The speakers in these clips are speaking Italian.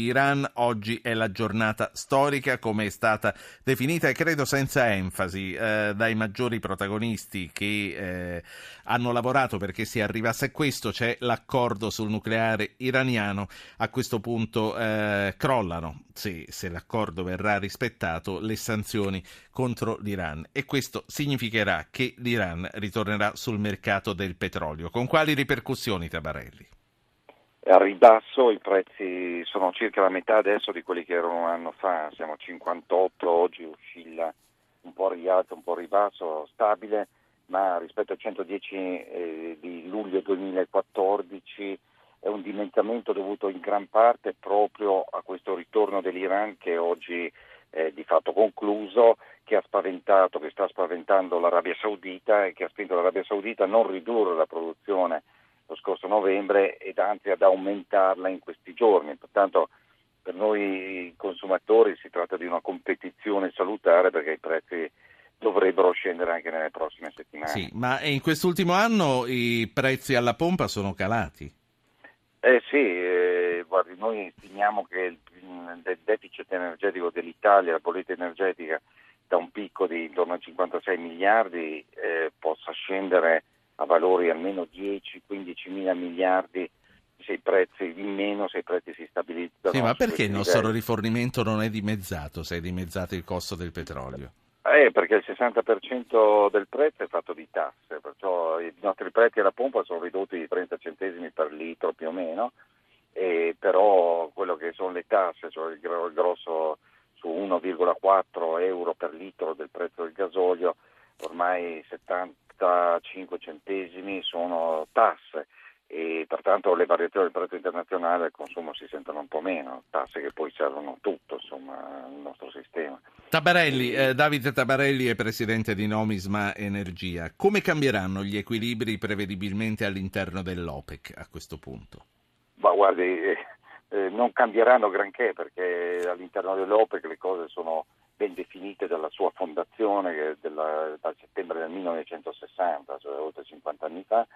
Iran oggi è la giornata storica come è stata definita e credo senza enfasi eh, dai maggiori protagonisti che eh, hanno lavorato perché si arrivasse a questo, c'è l'accordo sul nucleare iraniano, a questo punto eh, crollano, se, se l'accordo verrà rispettato, le sanzioni contro l'Iran e questo significherà che l'Iran ritornerà sul mercato del petrolio. Con quali ripercussioni, Tabarelli? A ribasso, i prezzi sono circa la metà adesso di quelli che erano un anno fa, siamo a 58, oggi oscilla un po' a rialto, un po' a ribasso, stabile, ma rispetto al 110 eh, di luglio 2014 è un dimezzamento dovuto in gran parte proprio a questo ritorno dell'Iran che oggi è di fatto concluso, che ha spaventato, che sta spaventando l'Arabia Saudita e che ha spinto l'Arabia Saudita a non ridurre la produzione lo scorso novembre ed anzi ad aumentarla in questi giorni. Pertanto per noi consumatori si tratta di una competizione salutare perché i prezzi dovrebbero scendere anche nelle prossime settimane. Sì, ma in quest'ultimo anno i prezzi alla pompa sono calati? Eh sì, eh, guardi, noi stimiamo che il, il deficit energetico dell'Italia, la politica energetica, da un picco di intorno a 56 miliardi eh, possa scendere a valori almeno 10-15 mila miliardi se i prezzi in meno, se i prezzi si stabilizzano. Sì, ma perché il nostro livelli. rifornimento non è dimezzato se è dimezzato il costo del petrolio? Eh, perché il 60% del prezzo è fatto di tasse, perciò i nostri prezzi alla pompa sono ridotti di 30 centesimi per litro più o meno, e però quello che sono le tasse, cioè il grosso su 1,4 euro per litro del prezzo del gasolio, ormai 70 75 centesimi sono tasse e pertanto le variazioni del prezzo internazionale al consumo si sentono un po' meno, tasse che poi servono tutto insomma, il nostro sistema. Tabarelli, eh, Davide Tabarelli è presidente di Nomisma Energia. Come cambieranno gli equilibri prevedibilmente all'interno dell'OPEC a questo punto? Ma guardi, eh, eh, non cambieranno granché perché all'interno dell'OPEC le cose sono ben definite dalla sua fondazione della, dal settembre del 1960, cioè oltre 50 anni fa,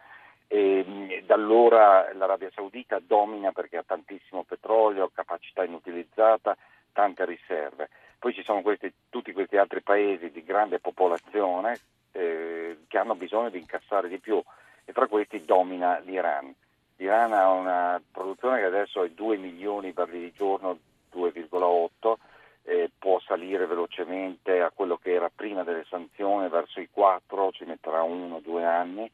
e da allora l'Arabia Saudita domina perché ha tantissimo petrolio, capacità inutilizzata, tante riserve. Poi ci sono questi, tutti questi altri paesi di grande popolazione eh, che hanno bisogno di incassare di più e tra questi domina l'Iran. L'Iran ha una produzione che adesso è 2 milioni di barili al giorno, 2,8 eh, può salire velocemente a quello che era prima delle sanzioni, verso i 4, ci metterà uno o due anni,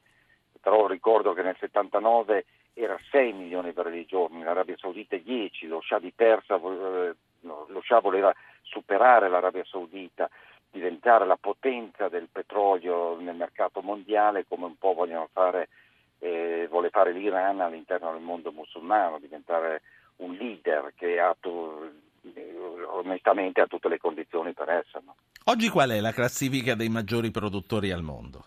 però ricordo che nel 79 era 6 milioni per i giorni, l'Arabia Saudita 10, lo Shah di Persia, eh, lo Shah voleva superare l'Arabia Saudita, diventare la potenza del petrolio nel mercato mondiale come un po' vogliono fare, eh, vuole fare l'Iran all'interno del mondo musulmano, diventare un leader che ha onestamente ha tutte le condizioni per esserlo. Oggi qual è la classifica dei maggiori produttori al mondo?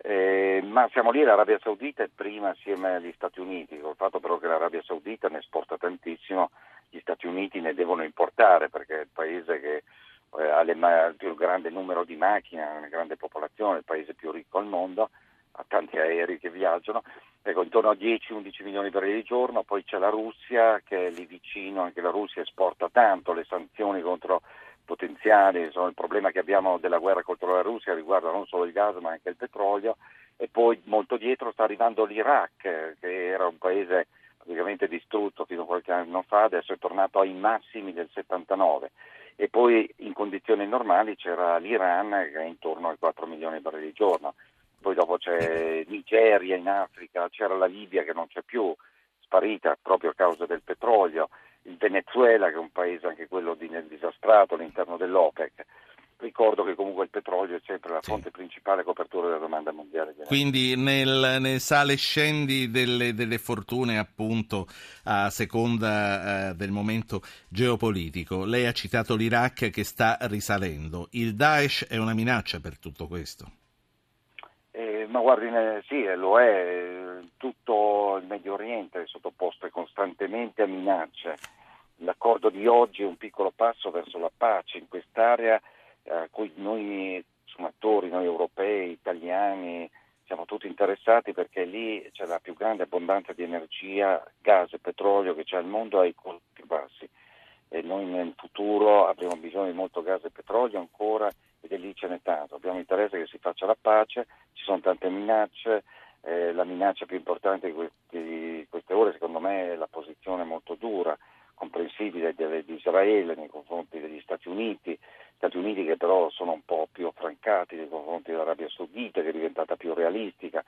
Eh, ma siamo lì, l'Arabia Saudita è prima assieme agli Stati Uniti, col fatto però che l'Arabia Saudita ne esporta tantissimo, gli Stati Uniti ne devono importare perché è il paese che eh, ha il più grande numero di macchine, una grande popolazione, il paese più ricco al mondo, ha tanti aerei che viaggiano, ecco, intorno a 10-11 milioni di barili al giorno, poi c'è la Russia che è lì vicino, anche la Russia esporta tanto, le sanzioni contro potenziali, insomma, il problema che abbiamo della guerra contro la Russia riguarda non solo il gas ma anche il petrolio e poi molto dietro sta arrivando l'Iraq che era un paese praticamente distrutto fino a qualche anno fa, adesso è tornato ai massimi del 79 e poi in condizioni normali c'era l'Iran che è intorno ai 4 milioni di barili al giorno poi dopo c'è Nigeria in Africa, c'era la Libia che non c'è più, sparita proprio a causa del petrolio, il Venezuela che è un paese anche quello di, disastrato all'interno dell'OPEC. Ricordo che comunque il petrolio è sempre la fonte sì. principale copertura della domanda mondiale. Quindi nel, nel sale scendi delle, delle, fortune appunto a seconda eh, del momento geopolitico. Lei ha citato l'Iraq che sta risalendo. Il Daesh è una minaccia per tutto questo? Ma guardi, sì, lo è, tutto il Medio Oriente è sottoposto costantemente a minacce. L'accordo di oggi è un piccolo passo verso la pace in quest'area a cui noi consumatori, noi europei, italiani, siamo tutti interessati perché lì c'è la più grande abbondanza di energia, gas e petrolio che c'è al mondo ai costi bassi. E noi nel futuro avremo bisogno di molto gas e petrolio ancora ed è lì ce n'è tanto. Abbiamo interesse che si faccia la pace, ci sono tante minacce, eh, la minaccia più importante di, questi, di queste ore secondo me è la posizione molto dura, comprensibile di Israele nei confronti degli Stati Uniti, Stati Uniti che però sono un po' più affrancati nei confronti dell'Arabia Saudita che è diventata più realistica.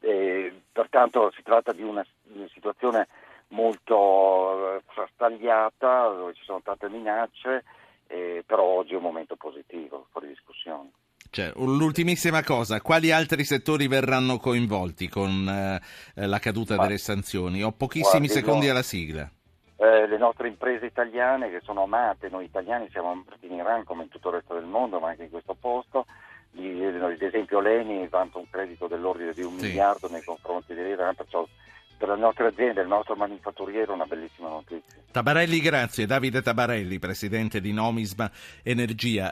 E, pertanto si tratta di una, di una situazione molto eh, frastagliata dove ci sono tante minacce, eh, però oggi è un momento positivo, fuori discussione. Cioè, l'ultimissima cosa, quali altri settori verranno coinvolti con eh, la caduta Ma, delle sanzioni? Ho pochissimi guardi, secondi no. alla sigla eh, le nostre imprese italiane che sono amate, noi italiani siamo amati in Iran come in tutto il resto del mondo, ma anche in questo posto. Ad esempio Leni vanta un credito dell'ordine di un sì. miliardo nei confronti dell'Iran, perciò per le nostre aziende, il nostro manifatturiero, una bellissima notizia. Tabarelli, grazie. Davide Tabarelli, presidente di Nomisma Energia.